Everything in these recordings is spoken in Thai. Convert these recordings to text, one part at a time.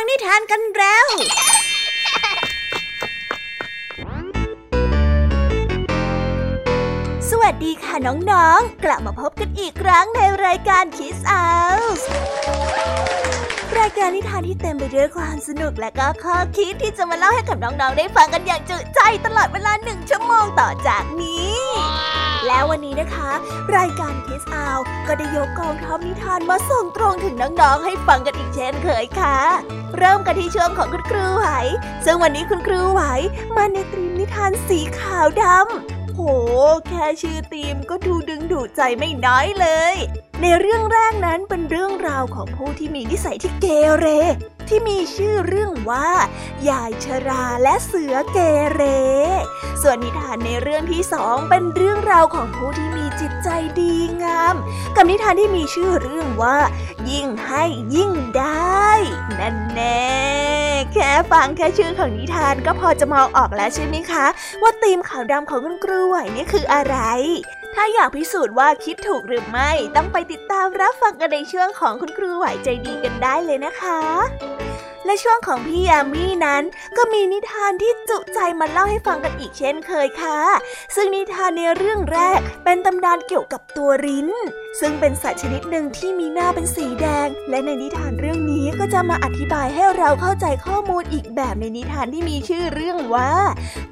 ฟังนิทานกันแล้ว สวัสดีค่ะน้องๆ กลับมาพบกันอีกครั้งในรายการคิสอา รายการนิทานที่เต็มไปด้วยความสนุกและก็ข้อคิดที่จะมาเล่าให้กับน้องๆ ได้ฟังกันอย่างจุใจตลอดเวลาหนึ่งชั่วโมงต่อจากนี้ แล้ววันนี้นะคะ รายการคิสอาวก็ได้ยกกองทัพนิทานมาส่งตรงถึงน้องๆ ให้ฟังกันอีกเช่นเคยค่ะ เริ่มกันที่ช่วงของคุณครูไหว ซึ่งวันนี้คุณครูไหวมาในตรีมนิทานสีขาวดำโห แค่ชื่อตีมก็ดูดึงดูดใจไม่น้อยเลย ในเรื่องแรกนั้นเป็นเรื่องราวของผู้ที่มีนิสัยที่เกเร ที่มีชื่อเรื่องว่ายายชราและเสือเกเร ส่วนนิทานในเรื่องที่สองเป็นเรื่องราวของผู้ที่มีจิตใจดีงาม กับนิทานที่มีชื่อเรื่องว่า ยิ่งให้ยิ่งได้ นั่นแน่แค่ฟังแค่ชื่อของนิทานก็พอจะมองออกแล้วใช่ไหมคะ ว่าธีมขาวดำของคุณครูไหวนี่คืออะไร ถ้าอยากพิสูจน์ว่าคิดถูกหรือไม่ ต้องไปติดตามรับฟังกันในช่วงของคุณครูไหวใจดีกันได้เลยนะคะ และช่วงของพี่ยามีนั้น ก็มีนิทานที่จุใจมาเล่าให้ฟังกันอีกเช่นเคยค่ะ ซึ่งนิทานในเรื่องแรกเป็นตำนานเกี่ยวกับตัวริ้น ซึ่งเป็นสัตว์ชนิดหนึ่งที่มีหน้าเป็นสีแดง และในนิทานเรื่องนี้ก็จะมาอธิบายให้เราเข้าใจข้อมูลอีกแบบในนิทานที่มีชื่อเรื่องว่า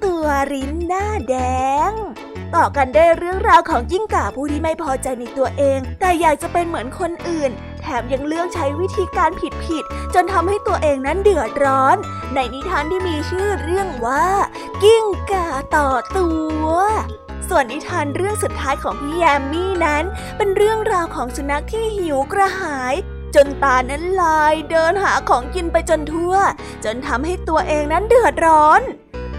ตัวริ้นหน้าแดง ต่อกันได้เรื่องราวของยิ่งก่าผู้ที่ไม่พอใจในตัวเอง แต่อยากจะเป็นเหมือนคนอื่น แถมยังเลือกใช้วิธีการผิดๆจนทำให้ตัวเองนั้นเดือดร้อน ในนิทานที่มีชื่อเรื่องว่า กิ้งก่าต่อตัวส่วนนิทานเรื่องสุดท้ายของพี่แยมมี่นั้น เป็นเรื่องราวของสุนัขที่หิวกระหาย จนตานั้นลายเดินหาของกินไปจนทั่ว จนทำให้ตัวเองนั้นเดือดร้อน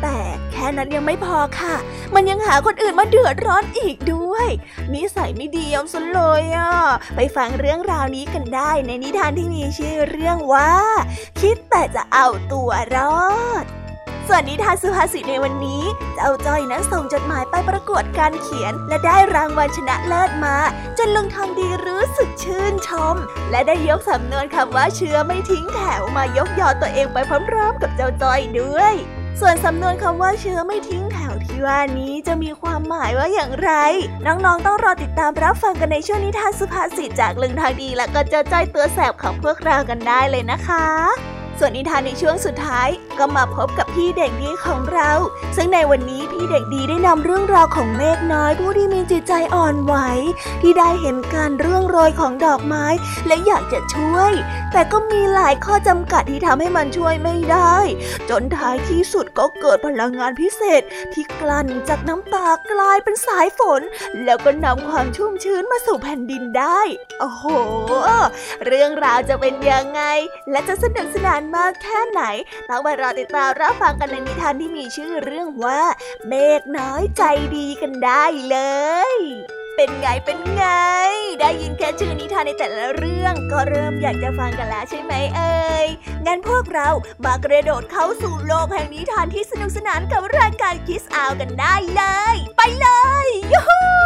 แต่แค่นั้นยังไม่พอค่ะ มันยังหาคนอื่นมาเดือดร้อนอีกด้วยนิสัยไม่ดียอมสนเลยอะ ไปฟังเรื่องราวนี้กันได้ในนิทานที่มีชื่อเรื่องว่า คิดแต่จะเอาตัวรอดส่วนนิทานสุภาษิตในวันนี้ เจ้าจ้อยนั้นส่งจดหมายไปประกวดการเขียน และได้รางวัลชนะเลิศมา จนลุงทองดีรู้สึกชื่นชม และได้ยกสำนวนคำว่าเชื้อไม่ทิ้งแถวมายกยอตัวเองไปพร้อมๆกับเจ้าจ้อยด้วย ส่วนสำนวนคำว่าเชื้อไม่ทิ้งแถวที่ว่านี้จะมีความหมายว่าอย่างไร น้องๆต้องรอติดตามรับฟังกันในช่วงนิทานสุภาษิตจากลุงทางดีและก็เจ้าจ้อยตัวแสบของพวกเรากันได้เลยนะคะ ส่วนนิทานในช่วงสุดท้ายก็มาพบกับพี่เด็กดีของเรา ซึ่งในวันนี้พี่เด็กดีได้นำเรื่องราวของเมฆน้อยผู้ที่มีจิตใจอ่อนไหว ที่ได้เห็นการเรื่องรอยของดอกไม้ และอยากจะช่วย แต่ก็มีหลายข้อจำกัดที่ทำให้มันช่วยไม่ได้ จนท้ายที่สุดก็เกิดพลังงานพิเศษ ที่กลั่นจากน้ำตากลายเป็นสายฝน แล้วก็นำความชุ่มชื้นมาสู่แผ่นดินได้โอ้โห เรื่องราวจะเป็นยังไง และจะสนุกสนานมากแค่ไหนต้องไปรอติดตามรับฟังกันในนิทานที่มีชื่อเรื่องว่า เมฆน้อยใจดีกันได้เลย เป็นไงเป็นไง ได้ยินแค่ชื่อนิทานในแต่ละเรื่องก็เริ่มอยากจะฟังกันแล้วใช่ไหมเอ่ยงั้นพวกเรามากระโดดเข้าสู่โลกแห่งนิทานที่สนุกสนานกับรายการคิสอาวกันได้เลย ไปเลยยูฮู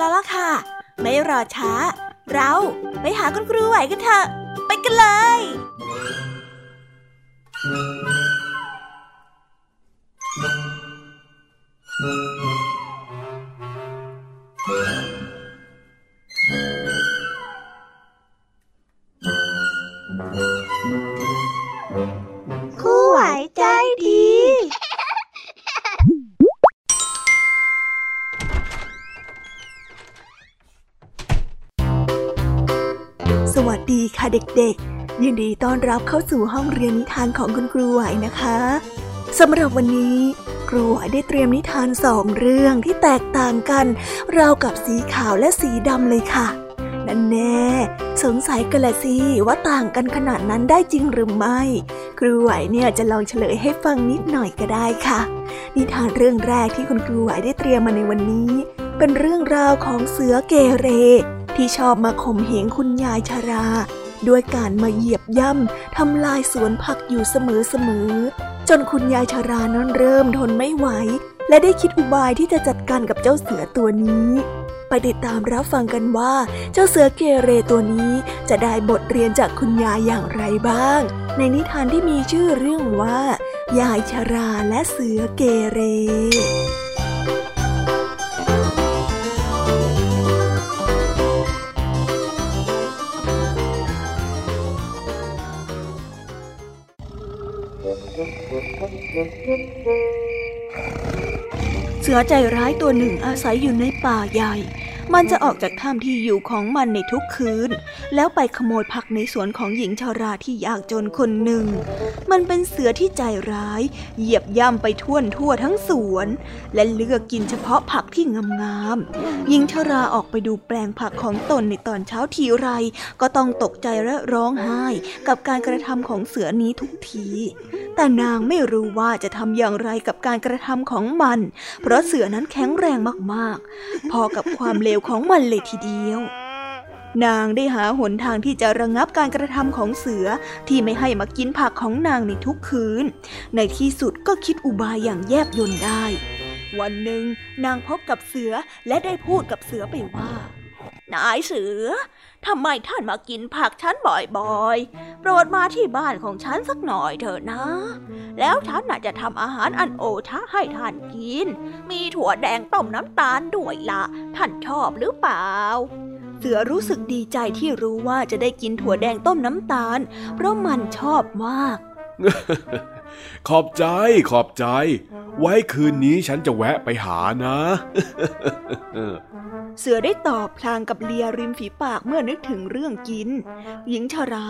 แล้วล่ะค่ะ ไม่รอช้า เราไปหาคุณครูไหวกันเถอะ ไปกันเลย เด็กๆ ยินดีต้อนรับเข้าสู่ห้องเรียนนิทานของคุณครูไหวนะคะสำหรับวันนี้ ครูไหวได้เตรียมนิทานสองเรื่องที่แตกต่างกัน ราวกับสีขาวและสีดำเลยค่ะนนั่นแน่สงสัยกันละสิว่าต่างกันขนาดนั้นได้จริงหรือไม่ ครูไหวเนี่ยจะลองเฉลยให้ฟังนิดหน่อยก็ได้ค่ะ นิทานเรื่องแรกที่คุณครูไหวได้เตรียมมาในวันนี้ เป็นเรื่องราวของเสือเกเรที่ชอบมาข่มเหงคุณยายชารา ด้วยการมาเหยียบย่ำทำลายสวนผักอยู่เสมอๆ จนคุณยายชารานั้นเริ่มทนไม่ไหว และได้คิดอุบายที่จะจัดการกับเจ้าเสือตัวนี้ ไปติดตามรับฟังกันว่า เจ้าเสือเกเรตัวนี้จะได้บทเรียนจากคุณยายอย่างไรบ้าง ในนิทานที่มีชื่อเรื่องว่า ยายชาราและเสือเกเร เสือใจร้ายตัวหนึ่งอาศัยอยู่ในป่าใหญ่ มันจะออกจากถ้ำที่อยู่ของมันในทุกคืน แล้วไปขโมยผักในสวนของหญิงชาราที่ยากจนคนหนึ่ง มันเป็นเสือที่ใจร้าย เหยียบย่ำไปทั่วนทั่วทั้งสวน และเลือกกินเฉพาะผักที่งามๆหญิงชาราออกไปดูแปลงผักของตนในตอนเช้าทีไร ก็ต้องตกใจและร้องไห้กับการกระทำของเสือนี้ทุกที แต่นางไม่รู้ว่าจะทำอย่างไรกับการกระทำของมัน เพราะเสือนั้นแข็งแรงมากๆ พอกับความเลวของมันเลยทีเดียว นางได้หาหนทางที่จะระงงับการกระทำของเสือที่ไม่ให้มากินผักของนางในทุกคืน ในที่สุดก็คิดอุบายอย่างแยบยลได้ วันหนึ่งนางพบกับเสือและได้พูดกับเสือไปว่า นายเสือ ทำไมท่านมากินผักฉันบ่อยๆ โปรดมาที่บ้านของฉันสักหน่อยเถอะนะ แล้วฉันน่ะจะทำอาหารอันโอชะให้ท่านกิน มีถั่วแดงต้มน้ำตาลด้วยละ ท่านชอบหรือเปล่า เสือรู้สึกดีใจที่รู้ว่าจะได้กินถั่วแดงต้มน้ำตาล เพราะมันชอบมาก ขอบใจ ขอบใจ ไว้คืนนี้ฉันจะแวะไปหานะ เสือได้ตอบพลางกับเลียริมฝีปากเมื่อนึกถึงเรื่องกิน หญิงชารา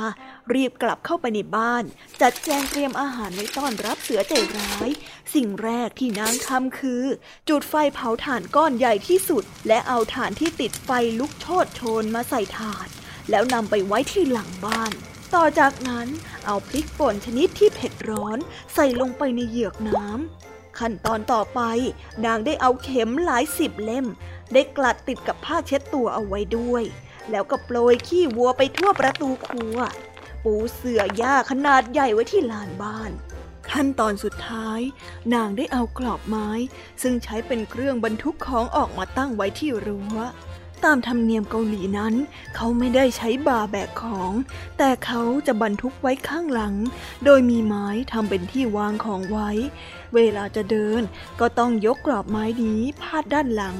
รีบกลับเข้าไปในบ้าน จัดแจงเตรียมอาหารไว้ต้อนรับเสือใจร้าย สิ่งแรกที่นางทำคือ จุดไฟเผาถ่านก้อนใหญ่ที่สุด และเอาถ่านที่ติดไฟลุกโชนโชนมาใส่ถ่าน แล้วนำไปไว้ที่หลังบ้าน ต่อจากนั้นเอาพริกป่นชนิดที่เผ็ดร้อนใส่ลงไปในเหยือกน้ำขั้นตอนต่อไปนางได้เอาเข็มหลายสิบเล่ม ได้กลัดติดกับผ้าเช็ดตัวเอาไว้ด้วย แล้วก็โปรยขี้วัวไปทั่วประตูครัว ปูเสื่อหญ้าขนาดใหญ่ไว้ที่ลานบ้านขั้นตอนสุดท้าย นางได้เอากรอบไม้ ซึ่งใช้เป็นเครื่องบรรทุกของออกมาตั้งไว้ที่รั้ว ตามธรรมเนียมเกาหลีนั้น เขาไม่ได้ใช้บาแบกของ แต่เขาจะบรรทุกไว้ข้างหลัง โดยมีไม้ทำเป็นที่วางของไว้ เวลาจะเดินก็ต้องยกกรอบไม้นี้พาดด้านหลัง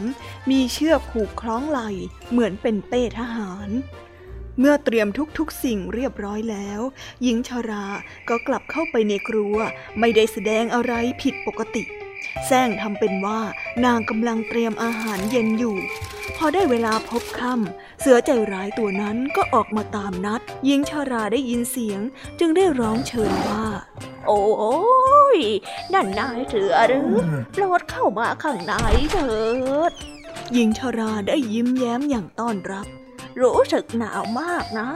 มีเชือกผูกคล้องไหล่ เหมือนเป็นเป้ทหารเมื่อเตรียมทุกๆสิ่งเรียบร้อยแล้ว หญิงชาราก็กลับเข้าไปในครัว ไม่ได้แสดงอะไรผิดปกติ แซงทำเป็นว่านางกำลังเตรียมอาหารเย็นอยู่ พอได้เวลาพบค่ำเสือใจร้ายตัวนั้นก็ออกมาตามนัดหญิงชาราได้ยินเสียง จึงได้ร้องเชิญว่า โอ้ยนั่นนายเสือหรือโปรดเข้ามาข้างในเถิดหญิงชาราได้ยิ้มแย้มอย่างต้อนรับ รู้สึกหนาวมากนะ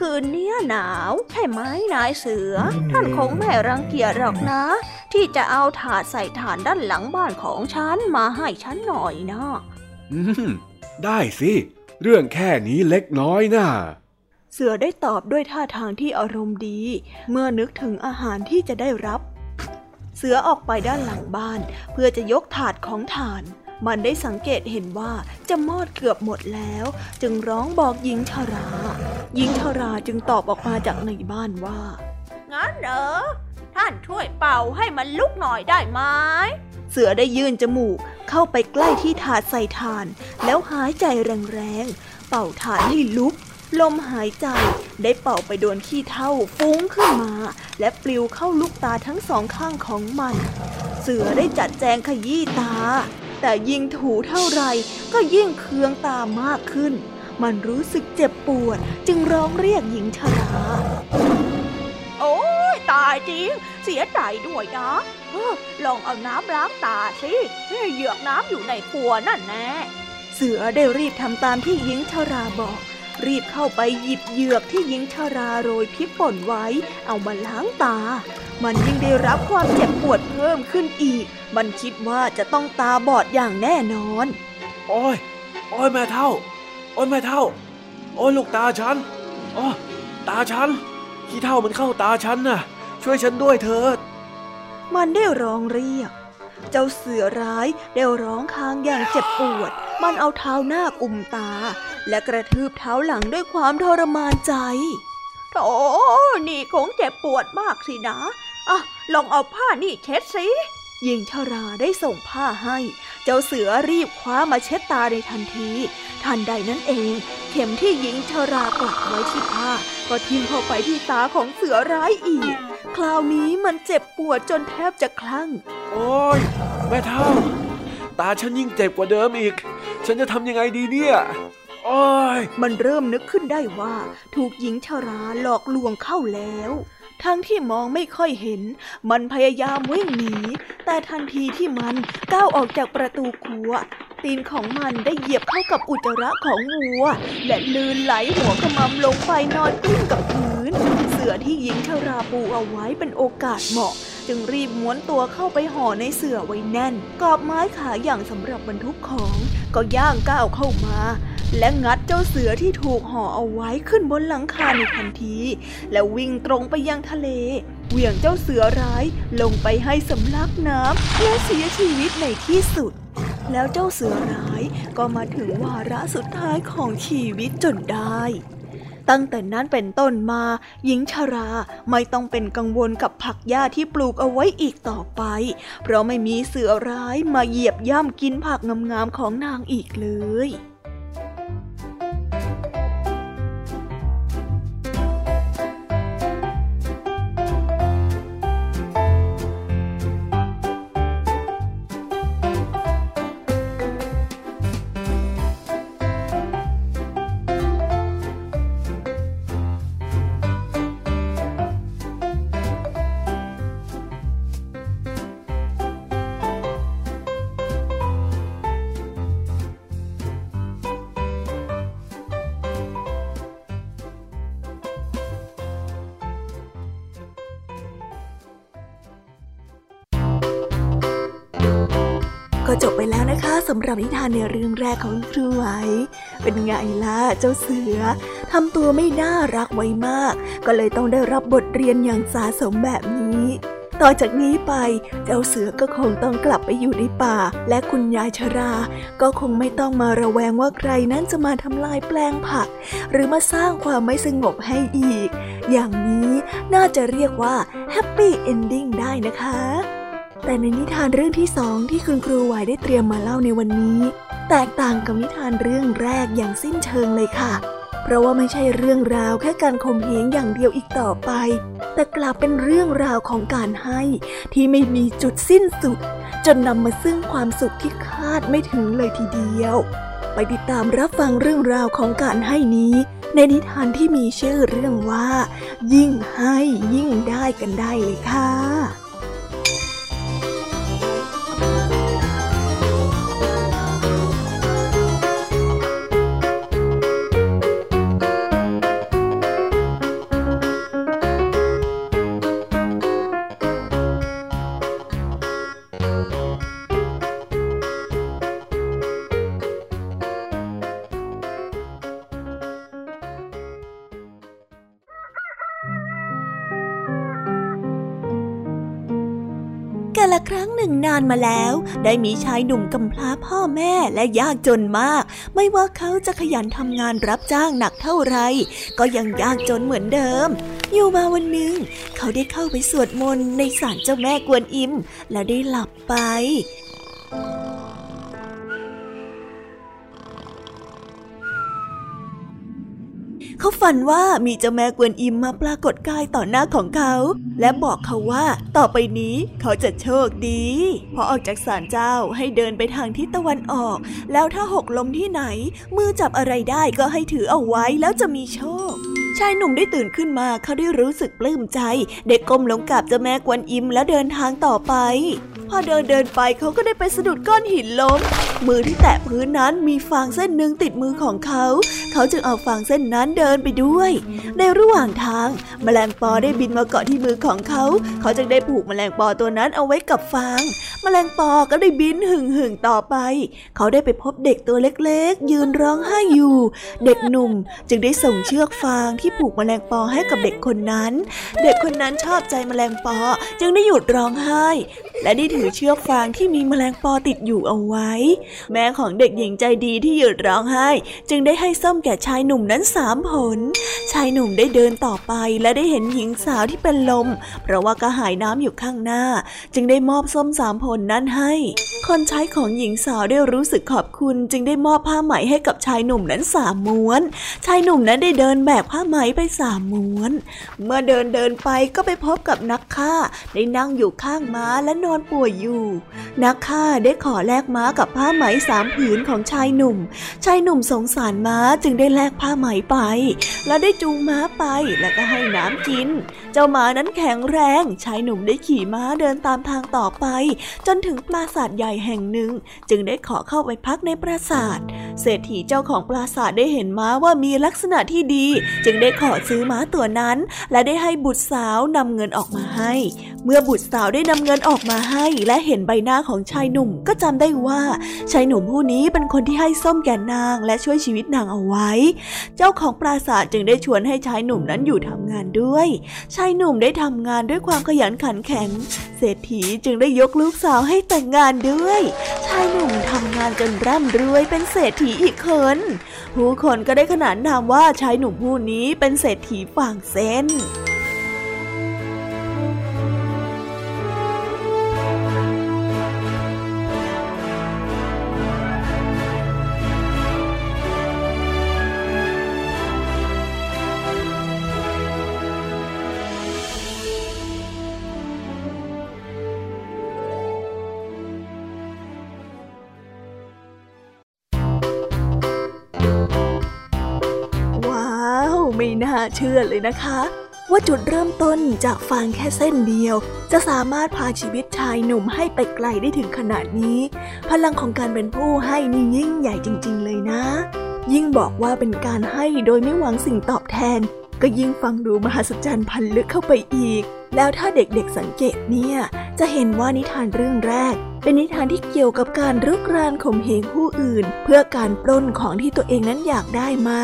คืนนี้หนาวใช่ไหมนายเสือ ท่านคงไม่รังเกียจหรอกนะ ที่จะเอาถาดใส่ฐานด้านหลังบ้านของฉันมาให้ฉันหน่อยนะอืมได้สิ เรื่องแค่นี้เล็กน้อยนะ่ะเสือได้ตอบด้วยท่าทางที่อารมณ์ดี เมื่อนึกถึงอาหารที่จะได้รับ เสือออกไปด้านหลังบ้าน เพื่อจะยกถาดของฐาน มันได้สังเกตเห็นว่าจะมอดเกือบหมดแล้ว จึงร้องบอกหญิงชารา หญิงชาราจึงตอบออกมาจากในบ้านว่า งั้นเหรอ ท่านช่วยเป่าให้มันลุกหน่อยได้ไหมเสือได้ยื่นจมูกเข้าไปใกล้ที่ถาดใส่ทาน แล้วหายใจแรงๆ เป่าถานให้ลุก ลมหายใจได้เป่าไปโดนขี้เท่าฟุ้งขึ้นมา และปลิวเข้าลูกตาทั้งสองข้างของมัน เสือได้จัดแจงขยี้ตา แต่ยิ่งถูเท่าไรก็ยิ่งเคืองตามากขึ้น มันรู้สึกเจ็บปวดจึงร้องเรียกหญิงชราโอ้ตายจริง เสียใจด้วยนะลองเอาน้ำล้างตาสิเหยือกน้ำอยู่ในครัวนั่นแน่เสือได้รีบทำตามที่หญิงชราบอก รีบเข้าไปหยิบเหยือกที่หญิงชาราโรยพริกป่นไว้ เอามาล้างตา มันยิ่งได้รับความเจ็บปวดเพิ่มขึ้นอีก มันคิดว่าจะต้องตาบอดอย่างแน่นอน โอ้ย โอ้ยแม่เท่า โอ้ยแม่เท่า โอ้ยลูกตาฉันอ๋อตาฉัน ขี้เท่ามันเข้าตาฉันน่ะ ช่วยฉันด้วยเถิด มันได้ร้องเรียก เจ้าเสือร้ายได้ร้องค้างอย่างเจ็บปวด มันเอาเท้าหน้ากุมตา และกระทืบเท้าหลังด้วยความทรมานใจ โธ่นี่คงเจ็บปวดมากสินะอะลองเอาผ้านี่เช็ดสิหญิงชราได้ส่งผ้าให้ เจ้าเสือรีบคว้ามาเช็ดตาในทันที ทันใดนั้นเอง เข็มที่หญิงชราปักไว้ที่ผ้า ก็ทิ่มเข้าไปที่ตาของเสือร้ายอีก คราวนี้มันเจ็บปวดจนแทบจะคลั่ง โอ้ยแม่เท่า ตาฉันยิ่งเจ็บกว่าเดิมอีก ฉันจะทำยังไงดีเนี่ยโอ้ ยมันเริ่มนึกขึ้นได้ว่า ถูกหญิงชราหลอกลวงเข้าแล้วทั้งที่มองไม่ค่อยเห็น มันพยายามวิ่งหนี แต่ทันทีที่มันก้าวออกจากประตูครัว ตีนของมันได้เหยียบเข้ากับอุจจาระของวัว และลืนไหลหัวขมำลงไปนอนกลิ้งกับพื้น เสือที่หญิงชราปูเอาไว้เป็นโอกาสเหมาะ จึงรีบม้วนตัวเข้าไปห่อในเสือไว้แน่น กอบไม้ขาอย่างสำหรับบรรทุกของ ก็ย่างก้าวเข้ามา และงัดเจ้าเสือที่ถูกห่อเอาไว้ขึ้นบนหลังคาในทันที แล้ววิ่งตรงไปยังทะเล เหวี่ยงเจ้าเสือร้ายลงไปให้สำลักน้ำและเสียชีวิตในที่สุด แล้วเจ้าเสือร้ายก็มาถึงวาระสุดท้ายของชีวิตจนได้ตั้งแต่นั้นเป็นต้นมา หญิงชาราไม่ต้องเป็นกังวลกับผักหญ้าที่ปลูกเอาไว้อีกต่อไป เพราะไม่มีเสือร้ายมาเหยียบย่ำกินผักงามๆของนางอีกเลย ก็จบไปแล้วนะคะสำหรับนิทานในเรื่องแรกของครูไหว เป็นไงล่ะเจ้าเสือทำตัวไม่น่ารักไว้มาก ก็เลยต้องได้รับบทเรียนอย่างสาสมแบบนี้ต่อจากนี้ไปเจ้าเสือก็คงต้องกลับไปอยู่ในป่า และคุณยายชรา ก็คงไม่ต้องมาระแวงว่าใครนั้นจะมาทำลายแปลงผัก หรือมาสร้างความไม่สงบให้อีก อย่างนี้น่าจะเรียกว่าhappy ending ได้นะคะ แต่ในนิทานเรื่องที่สองที่คุณครูไหวได้เตรียมมาเล่าในวันนี้ แตกต่างกับนิทานเรื่องแรกอย่างสิ้นเชิงเลยค่ะ เพราะว่าไม่ใช่เรื่องราวแค่การข่มเหงอย่างเดียวอีกต่อไป แต่กลับเป็นเรื่องราวของการให้ที่ไม่มีจุดสิ้นสุด จนนำมาซึ่งความสุขที่คาดไม่ถึงเลยทีเดียว ไปติดตามรับฟังเรื่องราวของการให้นี้ ในนิทานที่มีชื่อเรื่องว่า ยิ่งให้ยิ่งได้กันได้เลยค่ะ กาละครั้งหนึ่งนานมาแล้ว ได้มีชายหนุ่มกำพร้าพ่อแม่และยากจนมาก ไม่ว่าเขาจะขยันทำงานรับจ้างหนักเท่าไร ก็ยังยากจนเหมือนเดิม อยู่มาวันหนึ่ง เขาได้เข้าไปสวดมนต์ในศาลเจ้าแม่กวนอิม และได้หลับไป เขาฝันว่ามีเจ้าแม่กวนอิมมาปรากฏกายต่อหน้าของเขา และบอกเขาว่าต่อไปนี้เขาจะโชคดี พอออกจากศาลเจ้าให้เดินไปทางทิศตะวันออก แล้วถ้าหกล้มที่ไหน มือจับอะไรได้ก็ให้ถือเอาไว้แล้วจะมีโชค ชายหนุ่มได้ตื่นขึ้นมาเขาได้รู้สึกปลื้มใจ เด็กก้มลงกราบเจ้าแม่กวนอิมแล้วเดินทางต่อไป พอเดินเดินไปเขาก็ได้ไปสะดุดก้อนหินล้ม มือที่แตะพื้นนั้นมีฟางเส้นหนึ่งติดมือของเขา เขาจึงเอาฟางเส้นนั้นเดินไปด้วย ในระหว่างทาง แมลงปอได้บินมาเกาะที่มือของเขา เขาจึงได้ผูกแมลงปอตัวนั้นเอาไว้กับฟาง แมลงปอก็ได้บินหึ่งหึ่งต่อไป เขาได้ไปพบเด็กตัวเล็กๆ ยืนร้องไห้อยู่ เด็กหนุ่มจึงได้ส่งเชือกฟางที่ผูกแมลงปอให้กับเด็กคนนั้น เด็กคนนั้นชอบใจแมลงปอจึงได้หยุดร้องไห้ และได้ถือเชือกฟางที่มีแมลงปอติดอยู่เอาไว้ แม่ของเด็กหญิงใจดีที่หยุดร้องไห้ จึงได้ให้ส้มแก่ชายหนุ่มนั้นสามผล ชายหนุ่มได้เดินต่อไปและได้เห็นหญิงสาวที่เป็นลม เพราะว่ากระหายน้ำอยู่ข้างหน้า จึงได้มอบส้มสามผลนั้นให้ คนใช้ของหญิงสาวได้รู้สึกขอบคุณ จึงได้มอบผ้าไหมให้กับชายหนุ่มนั้นสามม้วน ชายหนุ่มนั้นได้เดินแบกผ้าไหมไปสามม้วน เมื่อเดินเดินไปก็ไปพบกับนักฆ่า ได้นั่งอยู่ข้างม้าและนอนป่วยอยู่ นักฆ่าได้ขอแลกม้ากับผ้าไหมสามผืนของชายหนุ่ม ชายหนุ่มสงสารม้าจึงได้แลกผ้าไหมไป และได้จูงม้าไปและก็ให้น้ำกิน จ้าม้านั้นแข็งแรง ชายหนุ่มได้ขี่ม้าเดินตามทางต่อไป จนถึงปราสาทใหญ่แห่งหนึ่ง จึงได้ขอเข้าไปพักในปราสาท เศรษฐีเจ้าของปราสาทได้เห็นม้าว่ามีลักษณะที่ดี จึงได้ขอซื้อม้าตัวนั้น และได้ให้บุตรสาวนำเงินออกมาให้ เมื่อบุตรสาวได้นำเงินออกมาให้ และเห็นใบหน้าของชายหนุ่มก็จำได้ว่า ชายหนุ่มผู้นี้เป็นคนที่ให้ส้มแก่นาง และช่วยชีวิตนางเอาไว้ เจ้าของปราสาทจึงได้ชวนให้ชายหนุ่มนั้นอยู่ทำงานด้วยชายายหนุ่มได้ทำงานด้วยความขยันขันแข็ง เศรษฐีจึงได้ยกลูกสาวให้แต่งงานด้วย ชายหนุ่มทำงานจนร่ำรวยเป็นเศรษฐีอีกคน ผู้คนก็ได้ขนานนามว่าชายหนุ่มผู้นี้เป็นเศรษฐีฝั่งเส้น เชื่อเลยนะคะ ว่าจุดเริ่มต้นจากฟางแค่เส้นเดียว จะสามารถพาชีวิตชายหนุ่มให้ไปไกลได้ถึงขนาดนี้ พลังของการเป็นผู้ให้นี่ยิ่งใหญ่จริง ๆ เลยนะ ยิ่งบอกว่าเป็นการให้โดยไม่หวังสิ่งตอบแทน ก็ยิ่งฟังดูมหัศจรรย์พันลึกเข้าไปอีก แล้วถ้าเด็กๆสังเกตเนี่ย จะเห็นว่านิทานเรื่องแรกเป็นนิทานที่เกี่ยวกับการรุกรานข่มเหงผู้อื่น เพื่อการปล้นของที่ตัวเองนั้นอยากได้มา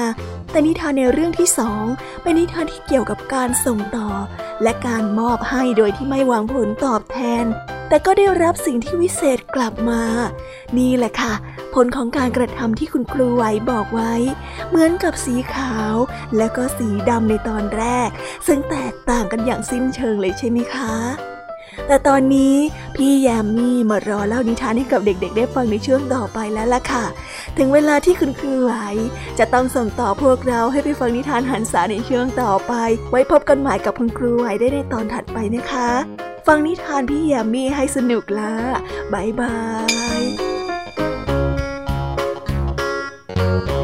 แต่นิทานในเรื่องที่สองเป็นนิทานที่เกี่ยวกับการส่งต่อ และการมอบให้โดยที่ไม่หวังผลตอบแทน แต่ก็ได้รับสิ่งที่วิเศษกลับมา นี่แหละค่ะ ผลของการกระทำที่คุณครูไหวบอกไว้ เหมือนกับสีขาวและก็สีดำในตอนแรก ซึ่งแตกต่างกันอย่างสิ้นเชิงเลยใช่ไหมคะ แต่ตอนนี้พี่แยมมี่มารอเล่านิทานให้กับเด็กๆ ได้ฟังในช่วงต่อไปแล้วล่ะค่ะ ถึงเวลาที่คุณครูไหวจะต้องส่งต่อพวกเราให้ไปฟังนิทานหันษาในช่วงต่อไป ไว้พบกันใหม่กับคุณครูไหวได้ในตอนถัดไปนะคะ ฟังนิทานพี่แยมมี่ให้สนุกละบายบายเ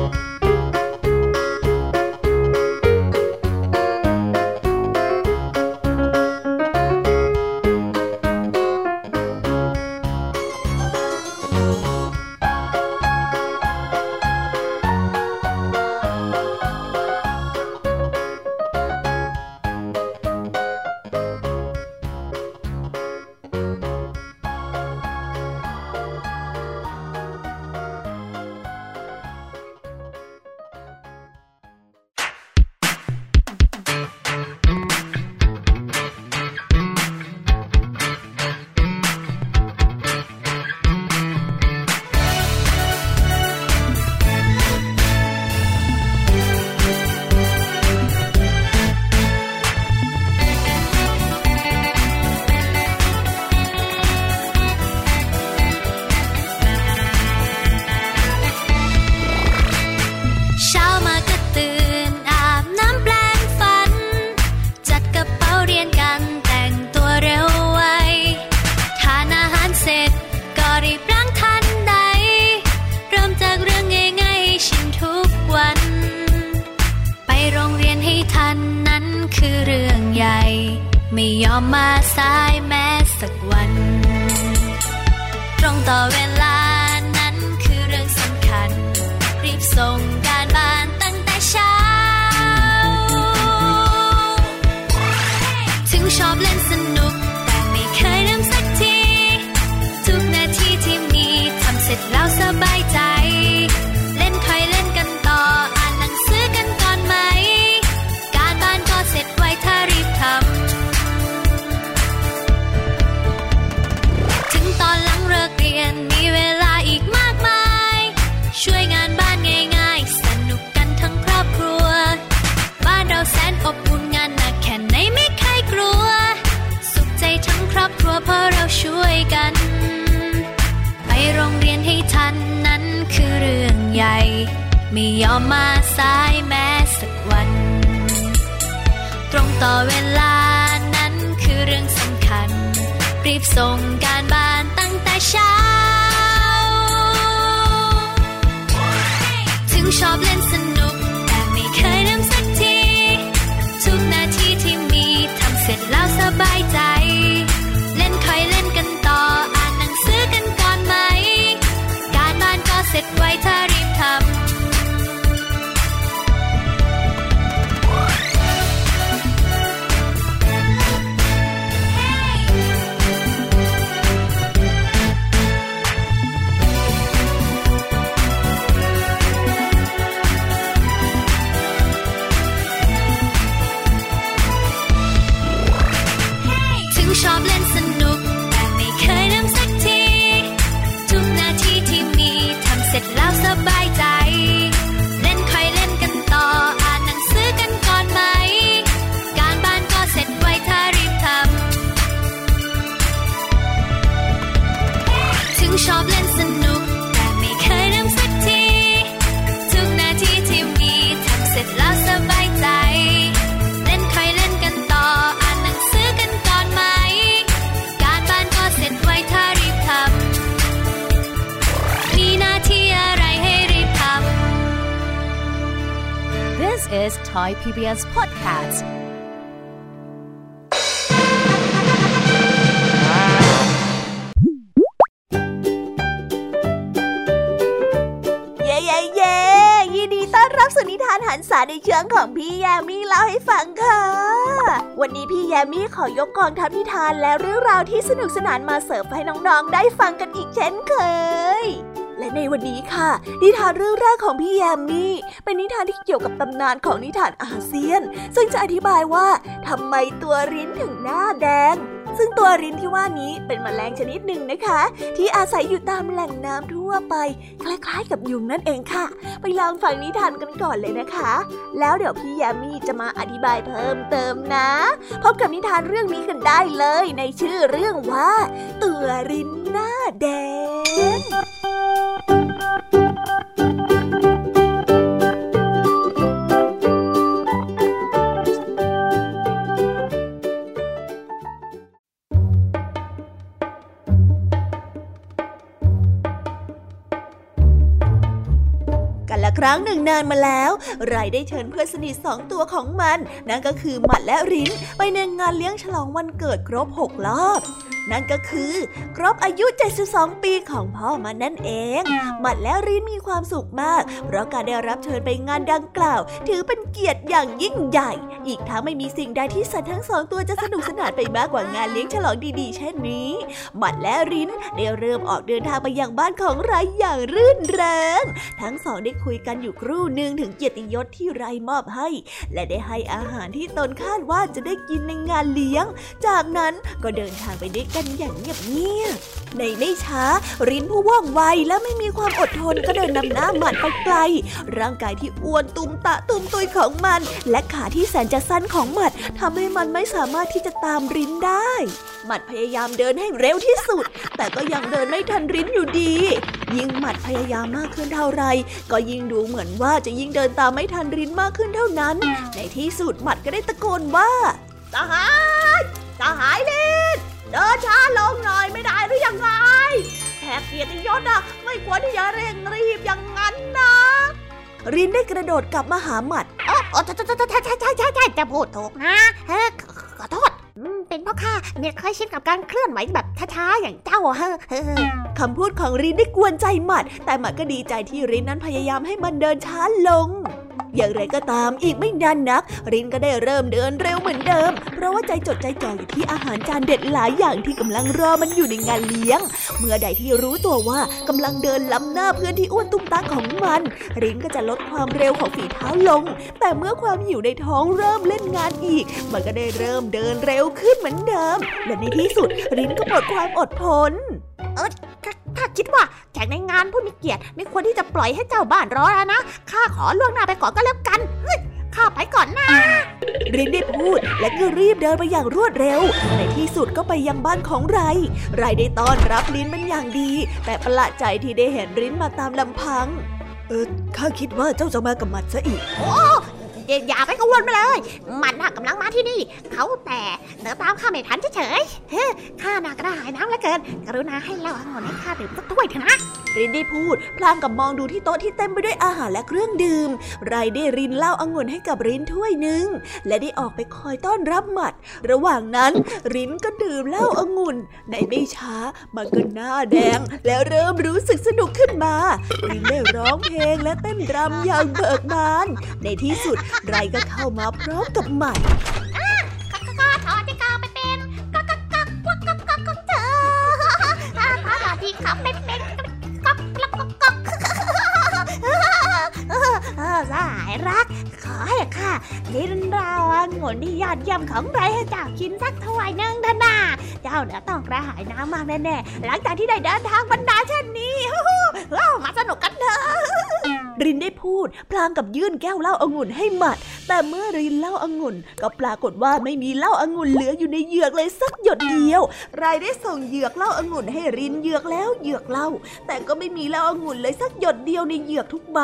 กองทัพนิทานและเรื่องราวที่สนุกสนานมาเสิร์ฟให้น้องๆ ได้ฟังกันอีกเช่นเคย และในวันนี้ค่ะ นิทานเรื่องแรกของพี่แยมมี่เป็นนิทานที่เกี่ยวกับตำนานของนิทานอาเซียน ซึ่งจะอธิบายว่าทำไมตัวริ้นถึงหน้าแดง ซึ่งตัวรินที่ว่านี้เป็นแมลงชนิดหนึ่งนะคะ ที่อาศัยอยู่ตามแหล่งน้ำทั่วไป คล้ายๆกับยุงนั่นเองค่ะ ไปลองฟังนิทานกันก่อนเลยนะคะ แล้วเดี๋ยวพี่ยามีจะมาอธิบายเพิ่มเติมนะพบกับนิทานเรื่องนี้กันได้เลยในชื่อเรื่องว่า ตัวรินหน้าแดง ครั้งหนึ่งนานมาแล้ว ไรได้เชิญเพื่อนสนิทสองตัวของมัน นั่นก็คือหมัดและริ้น ไปในงานเลี้ยงฉลองวันเกิดครบหกรอบนั่นก็คือครบอายุ 72 ปีของพ่อมันนั่นเอง มัดและรินมีความสุขมาก เพราะการได้รับเชิญไปงานดังกล่าว ถือเป็นเกียรติอย่างยิ่งใหญ่ อีกทั้งไม่มีสิ่งใดที่สัตว์ทั้งสองตัวจะสนุกสนานไปมากกว่างานเลี้ยงฉลองดีๆ เช่นนี้ มัดและรินได้เริ่มออกเดินทางไปยังบ้านของไรอย่างรื่นเริง ทั้งสองได้คุยกันอยู่ครู่หนึ่งถึงเกียรติยศที่ไรมอบให้ และได้ให้อาหารที่ตนคาดว่าจะได้กินในงานเลี้ยง จากนั้นก็เดินทางไปด้วยกันอย่างเงียบๆในไม่ช้ารินผู้ว่องไวและไม่มีความอดทนก็เดินนำหน้าหมัดไปไกล ร่างกายที่อ้วนตุมตะตุมตุยของมัน และขาที่แสนจะสั้นของหมัดทำให้มันไม่สามารถที่จะตามรินได้หมัดพยายามเดินให้เร็วที่สุด แต่ก็ยังเดินไม่ทันรินอยู่ดี ยิ่งหมัดพยายามมากขึ้นเท่าไร ก็ยิ่งดูเหมือนว่าจะยิ่งเดินตามไม่ทันรินมากขึ้นเท่านั้น ในที่สุดหมัดก็ได้ตะโกนว่าสหายสหายลิน เกียรติยศอะไม่ควรที่จะเร่งรีบอย่างนั้นนะ รินได้กระโดดกลับมาหาหมัดโอ้ใช่ใช่ใช่ใช่ใช่ใช่จะพูดถูกนะเฮ้ขอโทษเป็นเพราะข้าเนี่ยเคยชินกับการเคลื่อนไหวแบบช้าๆอย่างเจ้าเฮ้คำพูดของรินได้กวนใจหมัด แต่หมัดก็ดีใจที่รินนั้นพยายามให้มันเดินช้าลง อย่างไรก็ตามอีกไม่นานนัก รินก็ได้เริ่มเดินเร็วเหมือนเดิม เพราะว่าใจจดใจจ่ออยู่ที่อาหารจานเด็ดหลายอย่างที่กำลังรอมันอยู่ในงานเลี้ยง เมื่อใดที่รู้ตัวว่ากำลังเดินล้ำหน้าเพื่อนที่อ้วนตุ้มตาของมัน รินก็จะลดความเร็วของฝีเท้าลง แต่เมื่อความหิวในท้องเริ่มเล่นงานอีก มันก็ได้เริ่มเดินเร็วขึ้นเหมือนเดิมและในที่สุดรินก็หมดความอดทนเออถ้าคิดว่าแขกในงานผู้มีเกียรติไม่ควรที่จะปล่อยให้เจ้าบ้านรอแล้วนะข้าขอล่วงหน้าไปก่อนก็แล้วกันเฮ้ยข้าไปก่อนนะรินได้พูดและก็รีบเดินไปอย่างรวดเร็ว ในที่สุดก็ไปยังบ้านของไร ไรได้ต้อนรับรินเป็นอย่างดี แต่ประหลาดใจที่ได้เห็นรินมาตามลำพัง เออข้าคิดว่าเจ้าจะมากับมัดซะอีก โอ้ อย่าไปกังวลไปเลย มันน่ะกำลังมาที่นี่ เขาแต่เดินตามข้าไม่ทันเฉยๆข้าน่ากระหายน้ำเหลือเกิน กรุณาให้เราองุ่นให้ข้าดื่มสักถ้วยเถอะนะรินได้พูด พลางกับมองดูที่โต๊ะที่เต็มไปด้วยอาหารและเครื่องดื่ม ไรได้รินเหล้าองุ่นให้กับรินถ้วยหนึ่ง และได้ออกไปคอยต้อนรับหมัด ระหว่างนั้นรินก็ดื่มเหล้าองุ่น ในไม่ช้ามันก็หน้าแดง แล้วเริ่มรู้สึกสนุกขึ้นมารินได้ร้องเพลงและเต้นรำอย่างเบิกบาน ในที่สุดไรก็เข้ามาพร้อมกับหมัดก็ถอดที่กาไปเป็นก็ก็ก็ก็ก็ก็ก็เธอถอดที่ขาไปเป็นก็ก็ก็ก็สายรัก ขอให้ข้าลินราวงนที่ยอดเยี่ยมของไรให้เจ้ากินสักถ้วยหนึ่งเถอะนะเจ้าเดี๋ยวต้องกระหายน้ำมากแน่ๆหลังจากที่ได้เดินทางบรรดาเช่นนี้ รินได้พูด พลางกับยื่นแก้วเหล้าอางุ่นให้หมัด แต่เมื่อรินเหล้าอางุ่น ก็ปรากฏว่าไม่มีเหล้าอางุ่นเหลืออยู่ในเหยือกเลยสักหยดเดียว รายได้ส่งเหยือกเหล้าอางุ่นให้รินเหยือกแล้วเหยือกเหล้าแต่ก็ไม่มีเหล้าอางุ่นเลยสักหยดเดียวในเหยือกทุกใบ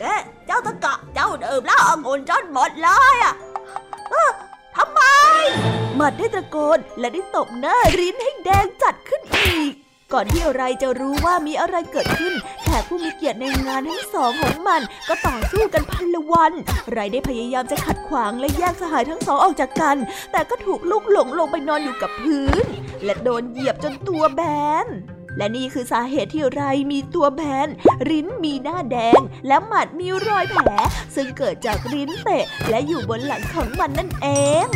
เอ๊ะเจ้าตะกะเจ้าเดื่มเหล้าอางุ่นจนหมดเลยอะทำไม หมัดได้ตะโกนและได้ตบหน้ารินให้แดงจัดขึ้นอีก ก่อนที่ไรจะรู้ว่ามีอะไรเกิดขึ้น แขกผู้มีเกียรติในงานทั้งสองของมัน ก็ต่อสู้กันพันละวัน ไรได้พยายามจะขัดขวางและแยกสหายทั้งสองออกจากกัน แต่ก็ถูกลูกหลงลงไปนอนอยู่กับพื้น และโดนเหยียบจนตัวแบนและนี่คือสาเหตุที่ไรมีตัวแบนริ้นมีหน้าแดง และหมัดมีรอยแผล ซึ่งเกิดจากริ้นเตะ และอยู่บนหลังของมันนั่นเอง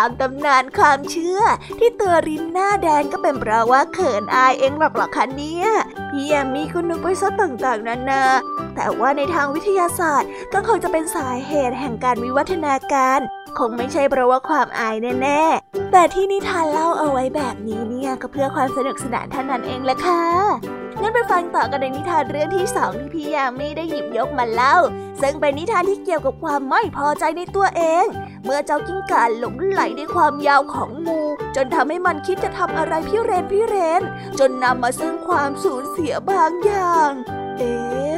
ามตำนานความเชื่อ ที่ตัวรินหน้าแดงก็เป็นเพราะว่าเขินอายเองหรอกหรอคะเนี่ยพี่แอมมี่ก็นึกไปซะต่างๆนานาแต่ว่าในทางวิทยาศาสตร์ก็คงจะเป็นสาเหตุแห่งการวิวัฒนาการ คงไม่ใช่เพราะว่าความอายแน่ๆ แต่ที่นิทานเล่าเอาไว้แบบนี้เนี่ยก็เพื่อความสนุกสนานเท่านั้นเองแหละค่ะ งั้นไปฟังต่อกันในนิทานเรื่องที่สองที่พี่ยามีได้หยิบยกมาเล่า ซึ่งเป็นนิทานที่เกี่ยวกับความไม่พอใจในตัวเอง เมื่อเจ้ากิ้งก่าหลงไหลในความยาวของงู จนทำให้มันคิดจะทำอะไรพิเรนพิเรน จนนำมาซึ่งความสูญเสียบางอย่าง เอ๊ะ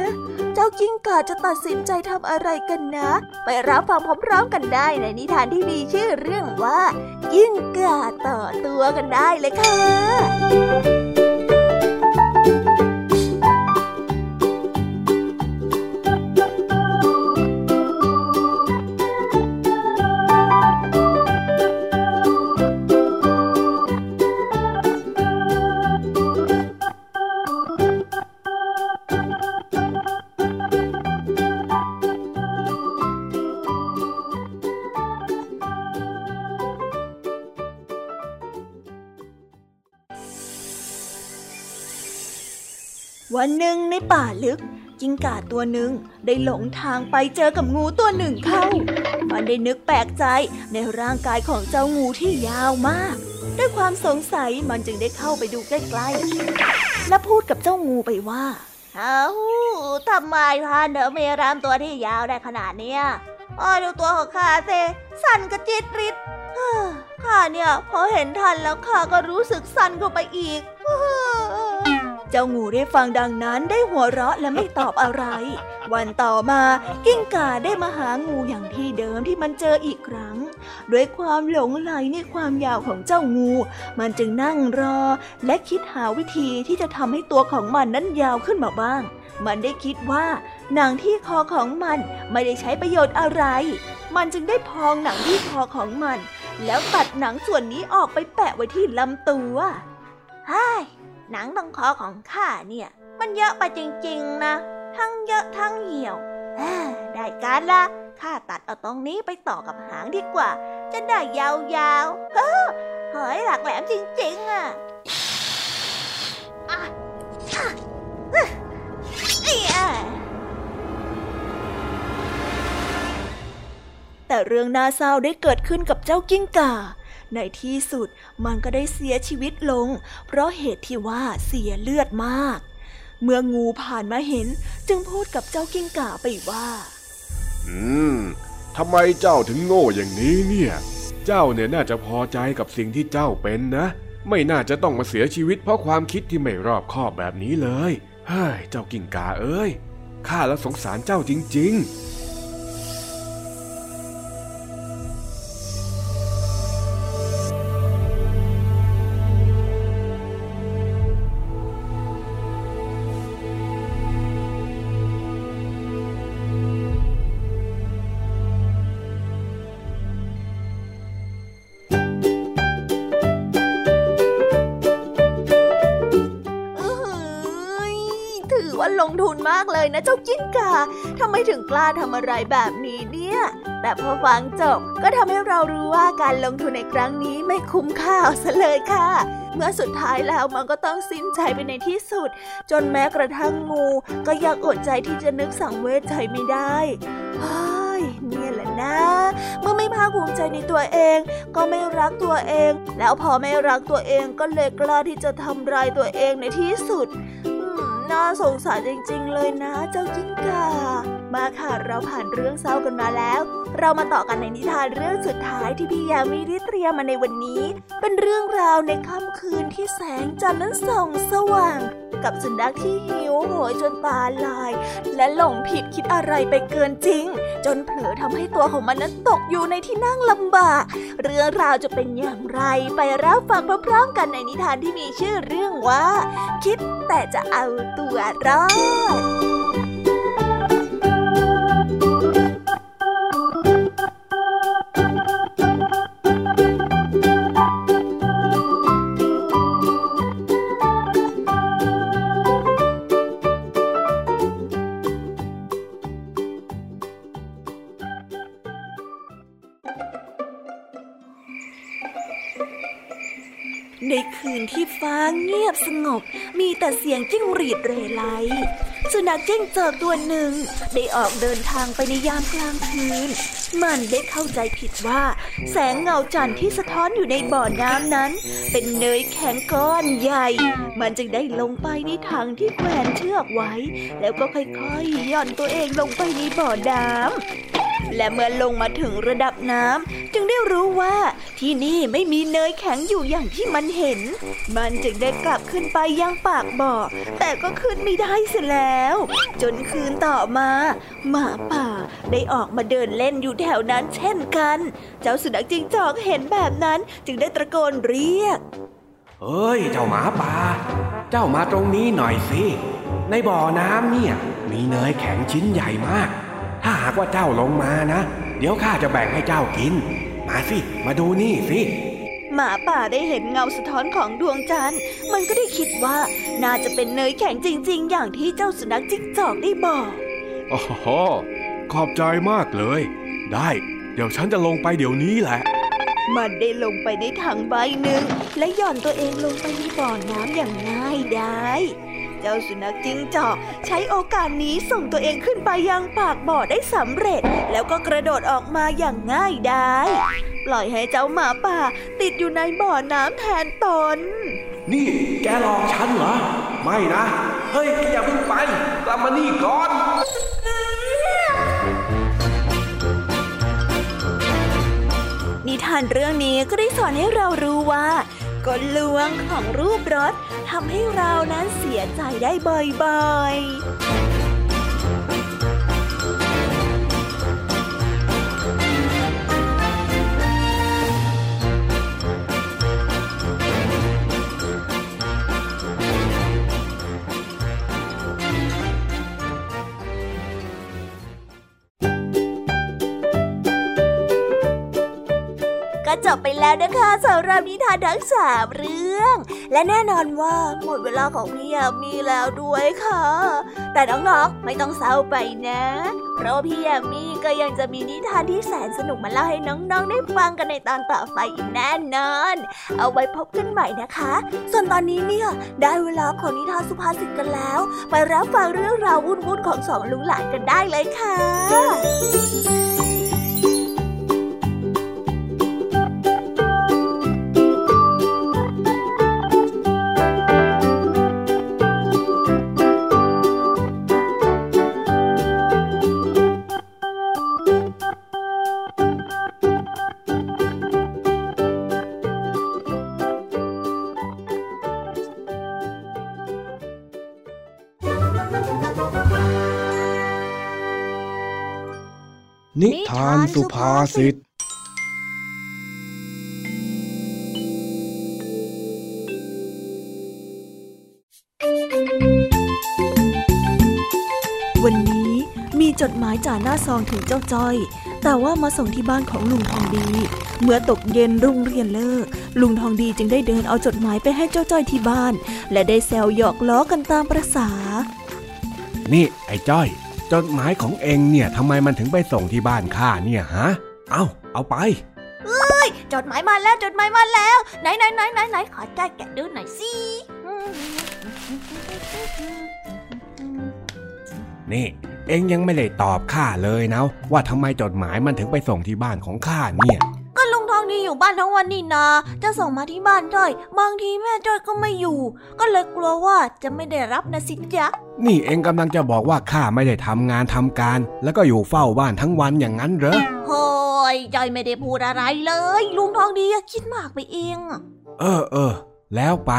เจ้ากิ้งก่าจะตัดสินใจทำอะไรกันนะ ไปรับฟังพร้อมๆกันได้ในนิทานที่มีชื่อเรื่องว่า กิ้งก่าต่อตัวกันได้เลยค่ะ นหนึ่งในป่าลึก จิงก่าตัวหนึ่งได้หลงทางไปเจอกับงูตัวหนึ่งเข้า มันได้นึกแปลกใจในร่างกายของเจ้างูที่ยาวมาก ด้วยความสงสัยมันจึงได้เข้าไปดูใกล้ๆ และพูดกับเจ้างูไปว่าเอ้าทำไมท่านเดอเมรามตัวที่ยาวได้ขนาดเนี้ยอ้อดูตัวของข้าเซสั่นกระจิตริดข้าเนี่ยพอเห็นท่านแล้วข้าก็รู้สึกสั่นเข้าไปอีก เจ้างูได้ฟังดังนั้นได้หัวเราะและไม่ตอบอะไร วันต่อมากิ้งก่าได้มาหางูอย่างที่เดิมที่มันเจออีกครั้ง ด้วยความหลงไหลในความยาวของเจ้างู มันจึงนั่งรอ และคิดหาวิธีที่จะทำให้ตัวของมันนั้นยาวขึ้นมาบ้าง มันได้คิดว่าหนังที่คอของมันไม่ได้ใช้ประโยชน์อะไร มันจึงได้พองหนังที่คอของมัน แล้วตัดหนังส่วนนี้ออกไปแปะไว้ที่ลำตัวฮ่า หนังตรงคอของข้าเนี่ย มันเยอะไปจริงๆนะ ทั้งเยอะทั้งเหี่ยวได้การละข้าตัดเอาตรงนี้ไปต่อกับหางดีกว่า จะได้ยาวๆเฮ้อเฮ้ยหลักแหลมจริงๆอะอะแต่เรื่องน่าเศร้าได้เกิดขึ้นกับเจ้ากิ้งก่า ในที่สุดมันก็ได้เสียชีวิตลง เพราะเหตุที่ว่าเสียเลือดมาก เมื่องูผ่านมาเห็นจึงพูดกับเจ้ากิ้งก่าไปว่า อืมทำไมเจ้าถึงโง่อย่างนี้เนี่ย เจ้าเนี่ยน่าจะพอใจกับสิ่งที่เจ้าเป็นนะ ไม่น่าจะต้องมาเสียชีวิตเพราะความคิดที่ไม่รอบคอบแบบนี้เลย เฮ้ย เจ้ากิ่งกาเอ้ย ข้าแล้วสงสารเจ้าจริง ๆ ทำไมถึงกล้าทำอะไรแบบนี้เนี่ย แต่พอฟังจบก็ทำให้เรารู้ว่าการลงทุนในครั้งนี้ไม่คุ้มค่าซะเลยค่ะ เมื่อสุดท้ายแล้วมันก็ต้องสิ้นใจไปในที่สุด จนแม้กระทั่งงูก็ยังอดใจที่จะนึกสังเวชใจไม่ได้เฮ้ยเนี่ยแหละนะ เมื่อไม่ภาคภูมิใจในตัวเอง ก็ไม่รักตัวเอง แล้วพอไม่รักตัวเองก็เลยกล้าที่จะทำร้ายตัวเองในที่สุด น่าสงสารจริงๆเลยนะ เจ้ากิ้งก่ามาค่ะเราผ่านเรื่องเศร้ากันมาแล้ว เรามาต่อกันในนิทานเรื่องสุดท้ายที่พี่ยามีได้เตรียมมาในวันนี้ เป็นเรื่องราวในค่ำคืนที่แสงจันทร์นั้นส่องสว่าง กับสุนัขที่หิวโหยจนตาลาย และหลงผิดคิดอะไรไปเกินจริง จนเผลอทำให้ตัวของมันนั้นตกอยู่ในที่นั่งลำบาก เรื่องราวจะเป็นอย่างไรไปรับฟังพร้อมๆกันในนิทานที่มีชื่อเรื่องว่า คิดแต่จะเอาตัวรอด ที่ฟ้าเงียบสงบ มีแต่เสียงจิ้งหรีดเรไรสุนัขจิ้งจอกตัวหนึ่ง ได้ออกเดินทางไปในยามกลางคืน มันได้เข้าใจผิดว่า แสงเงาจันทร์ที่สะท้อนอยู่ในบ่อน้ำนั้น เป็นเนยแข็งก้อนใหญ่ มันจึงได้ลงไปในถังที่แขวนเชือกไว้ แล้วก็ค่อยๆหย่อนตัวเองลงไปในบ่อน้ำและเมื่อลงมาถึงระดับน้ำจึงได้รู้ว่า ที่นี่ไม่มีเนยแข็งอยู่อย่างที่มันเห็น มันจึงได้กลับขึ้นไปยังปากบ่อ แต่ก็ขึ้นไม่ได้เสียแล้ว จนคืนต่อมา หมาป่าได้ออกมาเดินเล่นอยู่แถวนั้นเช่นกัน เจ้าสุนัขจิงจอกเห็นแบบนั้นจึงได้ตะโกนเรียกเอ้ย เจ้าหมาป่า เจ้ามาตรงนี้หน่อยสิ ในบ่อน้ำเนี่ย มีเนยแข็งชิ้นใหญ่มาก ถ้าหากว่าเจ้าลงมานะ เดี๋ยวข้าจะแบ่งให้เจ้ากิน มาสิ มาดูนี่สิ หมาป่าได้เห็นเงาสะท้อนของดวงจันทร์ มันก็ได้คิดว่าน่าจะเป็นเนยแข็งจริง ๆ อย่างที่เจ้าสุนัขจิ้งจอกได้บอกโอ้โหขอบใจมากเลย ได้ เดี๋ยวฉันจะลงไปเดี๋ยวนี้แหละ มันได้ลงไปในถังใบหนึ่งและหย่อนตัวเองลงไปในบ่อน้ำอย่างง่ายดาย เจ้าสุนัขจิ้งจอกใช้โอกาสนี้ส่งตัวเองขึ้นไปยังปากบ่อได้สำเร็จ แล้วก็กระโดดออกมาอย่างง่ายดายปล่อยให้เจ้าหมาป่า ติดอยู่ในบ่อน้ำแทนตน นี่แกหลอกฉันเหรอ ไม่นะ เฮ้ยแกอย่าเพิ่งไปกลับมานี่ก่อนนิทานเรื่องนี้ก็ได้สอนให้เรารู้ว่า กลลวงของรูปรถทำให้เรานั้นเสียใจได้บ่อยๆ จบไปแล้วนะคะสำหรับนิทานทั้งสามเรื่อง และแน่นอนว่าหมดเวลาของพี่ยามีแล้วด้วยค่ะ แต่น้องๆไม่ต้องเศร้าไปนะ เพราะพี่ยามีก็ยังจะมีนิทานที่แสนสนุกมาเล่าให้น้องๆได้ฟังกันในตอนต่อไปอีกแน่นอน เอาไว้พบกันใหม่นะคะ ส่วนตอนนี้เนี่ยได้เวลาของนิทานสุภาษิตกันแล้ว ไปรับฟังเรื่องราววุ่นๆของสองลุงหลานกันได้เลยค่ะ สุภาษิตวันนี้มีจดหมายจ่าหน้าซองถึงเจ้าจ้อย แต่ว่ามาส่งที่บ้านของลุงทองดี เมื่อตกเย็นรุ่งเรียนเลิก ลุงทองดีจึงได้เดินเอาจดหมายไปให้เจ้าจ้อยที่บ้าน และได้แซวหยอกล้อกันตามประษา นี่ไอ้จ้อย จดหมายของเองเนี่ยทำไมมันถึงไปส่งที่บ้านข้าเนี่ยฮะ เอาเอาไปจดหมายมาแล้วจดหมายมาแล้ว ไหนไหนไหนไหนไหนขอใจแกะดูหน่อยสินี่ เองยังไม่ได้ตอบข้าเลยนะ ว่าทำไมจดหมายมันถึงไปส่งที่บ้านของข้าเนี่ยก็ลุงทองดีอยู่บ้านทั้งวันนี่นา จะส่งมาที่บ้านจ้อย บางทีแม่จ้อยก็ไม่อยู่ ก็เลยกลัวว่าจะไม่ได้รับนะสิจ๊ะ นี่เองกำลังจะบอกว่าข้าไม่ได้ทำงานทำการ แล้วก็อยู่เฝ้าบ้านทั้งวันอย่างนั้นเหรอโฮ้ยจ้อยไม่ได้พูดอะไรเลย ลุงทองดีอะคิดมากไปเองอะเออเออแล้วไป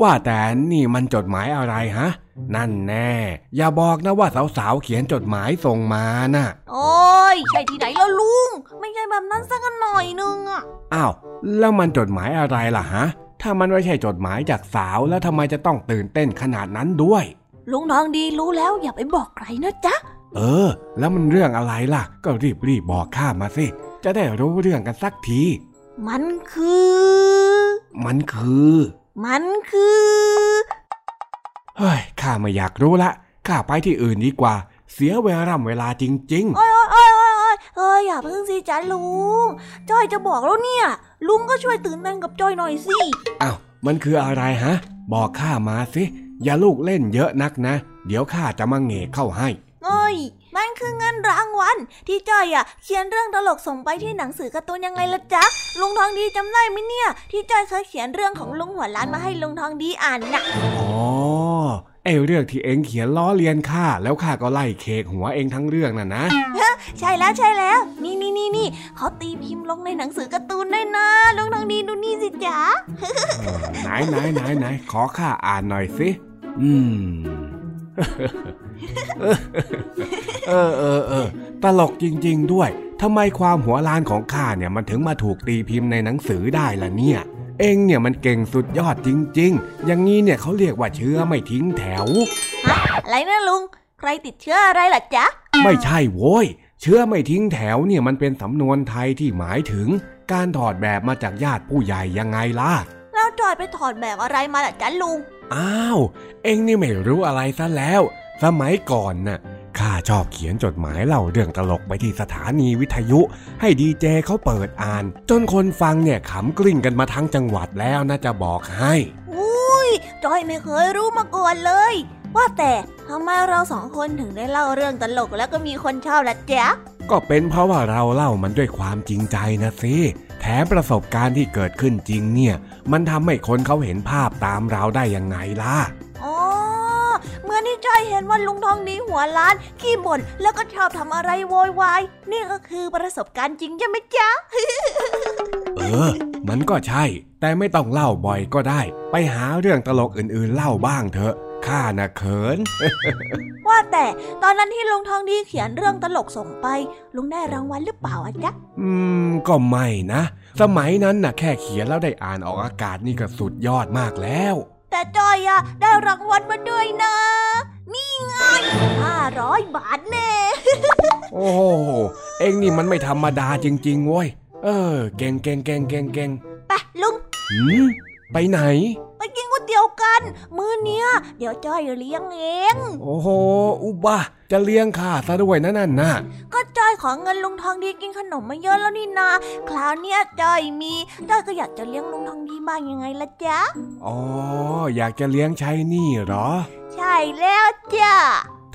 ว่าแต่นี่มันจดหมายอะไรฮะ นั่นแน่ อย่าบอกนะว่าสาวๆเขียนจดหมายส่งมาน่ะ โอ้ยใช่ที่ไหนแล้วลุง ไม่ใช่แบบนั้นสักหน่อยนึงอะอ้าวแล้วมันจดหมายอะไรล่ะฮะ ถ้ามันไม่ใช่จดหมายจากสาวแล้วทำไมจะต้องตื่นเต้นขนาดนั้นด้วย ลุงทองดีรู้แล้วอย่าไปบอกใครนะจ๊ะ เออ แล้วมันเรื่องอะไรล่ะ ก็รีบรีบบอกข้ามาสิ จะได้รู้เรื่องกันสักที มันคือ มันคือ มันคือ เฮ้ย ข้าไม่อยากรู้ละ ข้าไปที่อื่นดีกว่า เสียเวลาเวลาจริงโอ้ยโอ้ยโอ้ยโอ้ยโอ้ยเอ้ยอย่าเพิ่งสิจ้ะลุง จ้อยจะบอกแล้วเนี่ย ลุงก็ช่วยตื่นเต้นกับจ้อยหน่อยสิๆอ้าว มันคืออะไรฮะ บอกข้ามาสิ อย่าลูกเล่นเยอะนักนะ เดี๋ยวข้าจะมาเหงกเข้าให้เอ้ยมันคือเงินรางวัลที่จ้อยอะเขียนเรื่องตลกส่งไปที่หนังสือการ์ตูนยังไงล่ะจ๊ะลุงทองดีจำได้ไหมเนี่ย ที่จ้อยเคยเขียนเรื่องของลุงหัวล้านมาให้ลุงทองดีอ่านน่ะอ๋อไอเรื่องที่เองเขียนล้อเลียนข้าแล้วข้าก็ไล่เคกหัวเองทั้งเรื่องน่ะนะใช่แล้วใช่แล้ว นี่นี่นี่นี่เขาตีพิมพ์ลงในหนังสือการ์ตูนด้วยนะลุงทองดีดูนี่สิจ๊ะเออไหนไหนไหนไหนขอข้าอ่านหน่อยสิ อืม เออเออเออตลกจริง ๆ ด้วยทำไมความหัวล้านของข้าเนี่ยมันถึงมาถูกตีพิมพ์ในหนังสือได้ล่ะเนี่ย เองเนี่ยมันเก่งสุดยอดจริง ๆ อย่างนี้เนี่ยเขาเรียกว่าเชื้อไม่ทิ้งแถว อะไรนะลุง ใครติดเชื้ออะไรล่ะจ๊ะ ไม่ใช่โว้ย เชื้อไม่ทิ้งแถวเนี่ยมันเป็นสำนวนไทยที่หมายถึง การถอดแบบมาจากญาติผู้ใหญ่ยังไงล่ะแล้วจอยไปถอดแบบอะไรมาล่ะจ๊ะลุง อ้าว เอ็งนี่ไม่รู้อะไรซะแล้ว สมัยก่อนน่ะข้าชอบเขียนจดหมายเล่าเรื่องตลกไปที่สถานีวิทยุ ให้ดีเจเขาเปิดอ่าน จนคนฟังเนี่ยขำกลิ้งกันมาทั้งจังหวัดแล้วนะจะบอกให้อุ้ยจอยไม่เคยรู้มาก่อนเลย ว่าแต่ทำไมเราสองคนถึงได้เล่าเรื่องตลกแล้วก็มีคนชอบล่ะจ๊ะก็เป็นเพราะว่าเราเล่ามันด้วยความจริงใจนะสิ แถมประสบการณ์ที่เกิดขึ้นจริงเนี่ย มันทำให้คนเขาเห็นภาพตามเราได้ยังไงล่ะอ๋อเหมื่อนที่จอยเห็นว่าลุงทองดีหัวล้าน ขี้บ่นแล้วก็ชอบทำอะไรโวยวายนี่ก็คือประสบการณ์จริงใช่ไหมจ๊ะ เออ มันก็ใช่ แต่ไม่ต้องเล่าบ่อยก็ได้ ไปหาเรื่องตลกอื่นๆเล่าบ้างเถอะ ข้าน่ะเขิน ว่าแต่ตอนนั้นที่ลุงทองดีเขียนเรื่องตลกส่งไป ลุงได้รางวัลหรือเปล่าอะจ๊ะ อืม ก็ไม่นะ สมัยนั้นน่ะแค่เขียนแล้วได้อ่านออกอากาศนี่ก็สุดยอดมากแล้ว แต่จอยอะได้รางวัลมาด้วยนะ นี่ไงห้าร้อยบาทแน่ โอ้โห เอ็งนี่มันไม่ธรรมดาจริงๆเว้ย เออ เก่งเก่งเก่งเก่งเก่งไปลุงหืมไปไหน ไปกินก๋วย เตี๋ยวกัน มื้อเนี้ยเดี๋ยวจอยเลี้ยงเอง โอ้โห อุบะจะเลี้ยงข้าซะด้วยนะนั่นน่ะก็จอยขอเงินลุงทองดีกินขนมมาเยอะแล้วนี่นา คราวเนี้ยจอยมีจอยก็อยากจะเลี้ยงลุงทองดีบ้างยังไงละจ๊ะ อ๋อ อยากจะเลี้ยงใช้หนี่เหรอ ใช่แล้วจ้ะ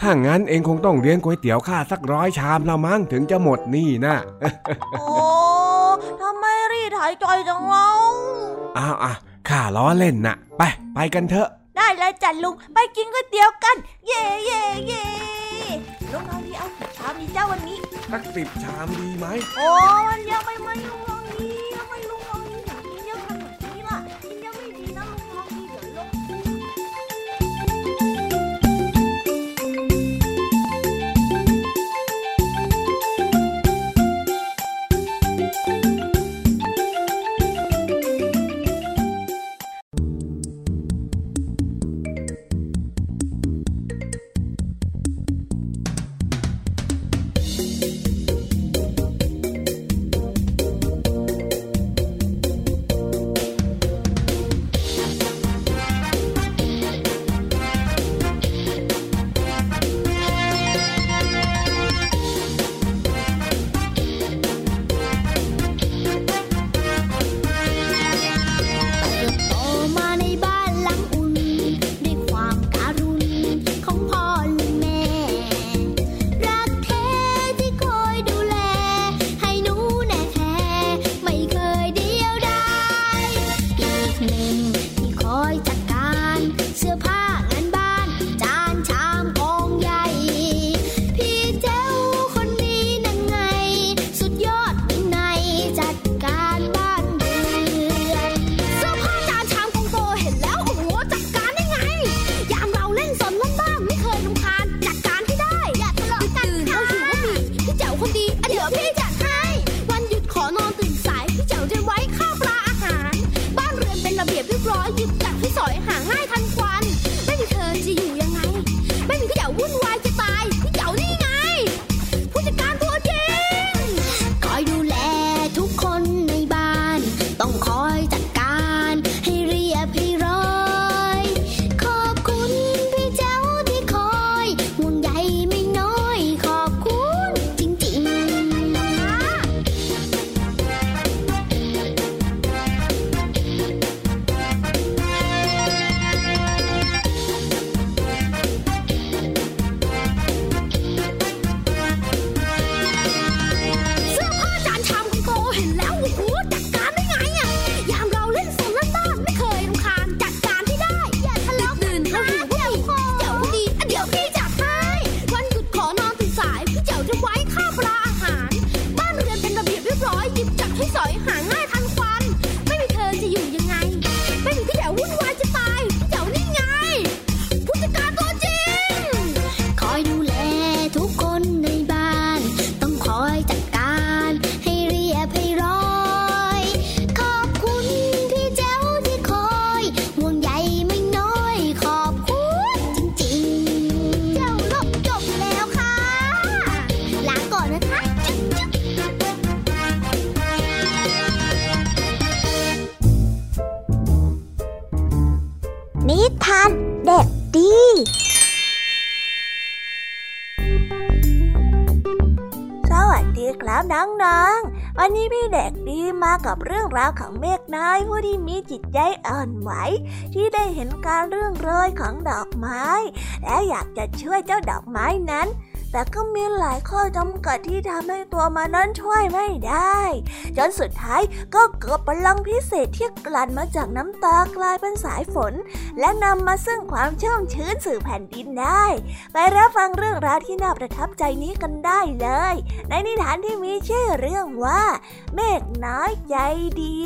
ถ้างั้นเองคงต้องเลี้ยงก๋วยเตี๋ยวข้าสักร้อยชามละมั้งถึงจะหมดหนี่นะโอ้ทำไมรีดไถจอยจังเล่าอ้าวอะ ข้าล้อเล่นน่ะ ไป ไปกันเถอะ ได้เลยจ้ะลุง ไปกินก๋วยเตี๋ยวกัน เย่เย่เย่ลุงทองดีเอากี่ชามดีจ้าวันนี้สักสิบชามดีไหม โอ้มันเยอะไปไหมลุง นิทานเด็กดี สวัสดีครับน้องๆ วันนี้พี่เด็กดีมากับเรื่องราวของเมฆน้อยผู้ที่มีจิตใจอ่อนไหว ที่ได้เห็นการเรื่องรอยของดอกไม้ และอยากจะช่วยเจ้าดอกไม้นั้น แต่ก็มีหลายข้อจำกัดที่ทำให้ตัวมันนั้นช่วยไม่ได้ จนสุดท้ายก็เกิดพลังพิเศษที่กลั่นมาจากน้ำตากลายเป็นสายฝน และนำมาซึ่งความชุ่มชื้นสู่แผ่นดินได้ ไปรับฟังเรื่องราวที่น่าประทับใจนี้กันได้เลย ในนิทานที่มีชื่อเรื่องว่า เมฆน้อยใจดี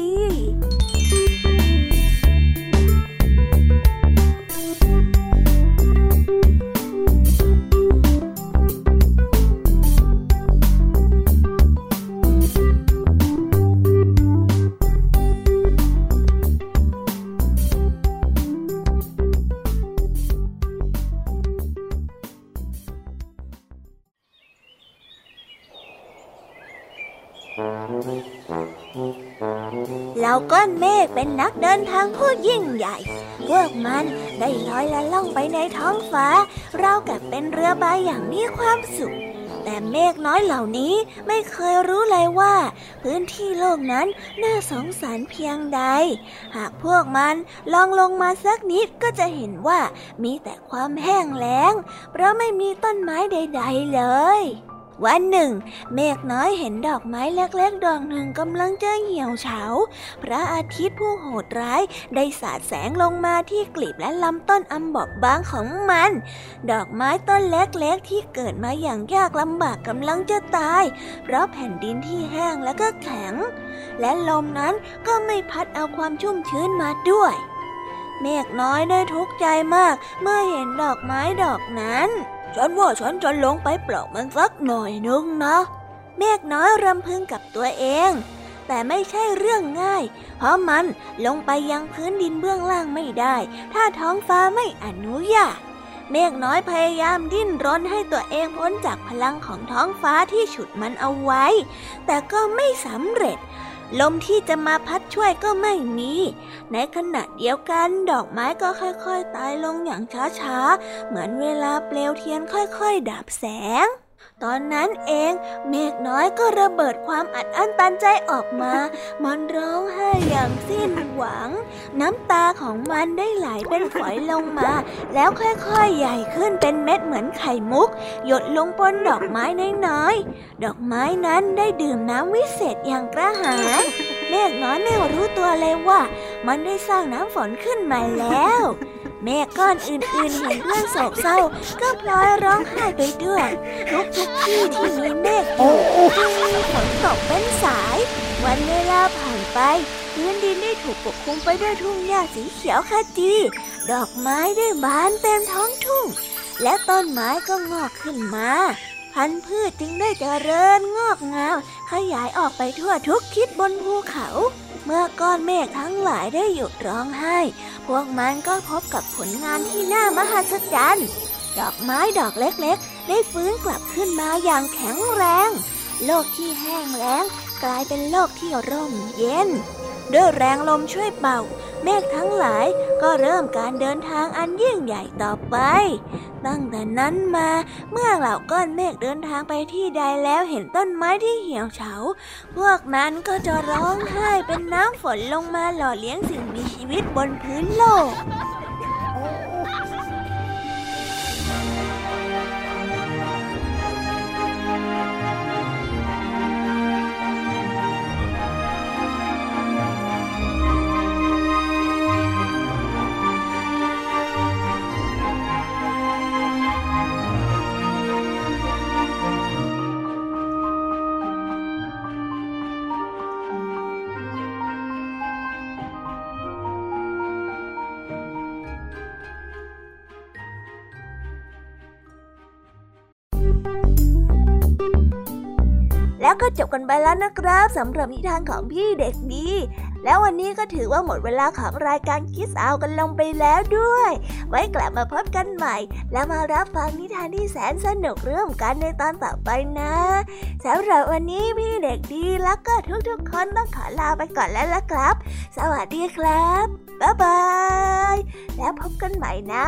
อนเมฆเป็นนักเดินทางผู้ยิ่งใหญ่ พวกมันได้ลอยละล่องไปในท้องฟ้า เรากับเป็นเรือใบอย่างมีความสุข แต่เมฆน้อยเหล่านี้ไม่เคยรู้เลยว่า พื้นที่โลกนั้นน่าสงสารเพียงใด หากพวกมันลองลงมาสักนิดก็จะเห็นว่ามีแต่ความแห้งแล้ง เพราะไม่มีต้นไม้ใด ๆ เลย วันหนึ่ง เมฆน้อยเห็นดอกไม้เล็กๆดอกหนึ่งกำลังจะเหี่ยวเฉา พระอาทิตย์ผู้โหดร้ายได้สาดแสงลงมาที่กลีบและลำต้นอันบอบบางของมัน ดอกไม้ต้นเล็กๆที่เกิดมาอย่างยากลำบากกำลังจะตาย เพราะแผ่นดินที่แห้งและก็แข็ง และลมนั้นก็ไม่พัดเอาความชุ่มชื้นมาด้วย เมฆน้อยได้ทุกข์ใจมากเมื่อเห็นดอกไม้ดอกนั้น ฉันว่าฉันจะลงไปปลอกมันสักหน่อยนึงนะ เมฆน้อยรำพึงกับตัวเอง แต่ไม่ใช่เรื่องง่าย เพราะมันลงไปยังพื้นดินเบื้องล่างไม่ได้ ถ้าท้องฟ้าไม่อนุญาต เมฆน้อยพยายามดิ้นรนให้ตัวเองพ้นจากพลังของท้องฟ้าที่ฉุดมันเอาไว้ แต่ก็ไม่สำเร็จ ลมที่จะมาพัดช่วยก็ไม่มี ในขณะเดียวกันดอกไม้ก็ค่อยๆตายลงอย่างช้าๆ เหมือนเวลาเปลวเทียนค่อยๆ ดับแสง ตอนนั้นเองเมฆน้อยก็ระเบิดความอัดอั้นตันใจออกมา มันร้องไห้อย่างสิ้นหวัง น้ำตาของมันได้ไหลเป็นฝอยลงมา แล้วค่อยๆใหญ่ขึ้นเป็นเม็ดเหมือนไข่มุก หยดลงบนดอกไม้น้อยๆ ดอกไม้นั้นได้ดื่มน้ำวิเศษอย่างกระหายเมฆน้อยไม่รู้ตัวเลยว่า มันได้สร้างน้ำฝนขึ้นมาแล้ว เมฆก้อนอื่นๆเห็นเพื่อนโศกเศร้า ก็พลอยร้องไห้ไปด้วยทุกๆที่ที่มีเมฆอยู่จึงมีฝนตกเป็นสาย วันเวลาผ่านไปพื้นดินได้ถูกปกคลุมไปด้วยทุ่งหญ้าสีเขียวขจี ดอกไม้ได้บานเต็มท้องทุ่ง และต้นไม้ก็งอกขึ้นมา พันธุ์พืชจึงได้เจริญงอกงามขยายออกไปทั่วทุกทิศบนภูเขา เมื่อก้อนเมฆทั้งหลายได้หยุดร้องไห้ วกมันก็พบกับผลงานที่น่ามหัศจรรย์ ดอกไม้ดอกเล็กๆ ได้ฟื้นกลับขึ้นมาอย่างแข็งแรง โลกที่แห้งแล้งกลายเป็นโลกที่ร่มเย็น ด้วยแรงลมช่วยเป่า เมฆทั้งหลายก็เริ่มการเดินทางอันยิ่งใหญ่ต่อไป ตั้งแต่นั้นมาเมื่อเหล่าก้อนเมฆเดินทางไปที่ใดแล้วเห็นต้นไม้ที่เหี่ยวเฉา พวกมันก็จะร้องไห้เป็นน้ำฝนลงมาหล่อเลี้ยงสิ่งมีชีวิตบนพื้นโลก ก็จบกันไปแล้วนะครับสำหรับนิทานของพี่เด็กดี แล้ววันนี้ก็ถือว่าหมดเวลาของรายการคิสเอากันลงไปแล้วด้วย ไว้กลับมาพบกันใหม่ แล้วมารับฟังนิทานที่แสนสนุกเรื่องกันในตอนต่อไปนะสำหรับวันนี้พี่เด็กดีแล้วก็ทุกๆคนต้องขอลาไปก่อนแล้วละครับ สวัสดีครับบ๊ายบายแล้วพบกันใหม่นะ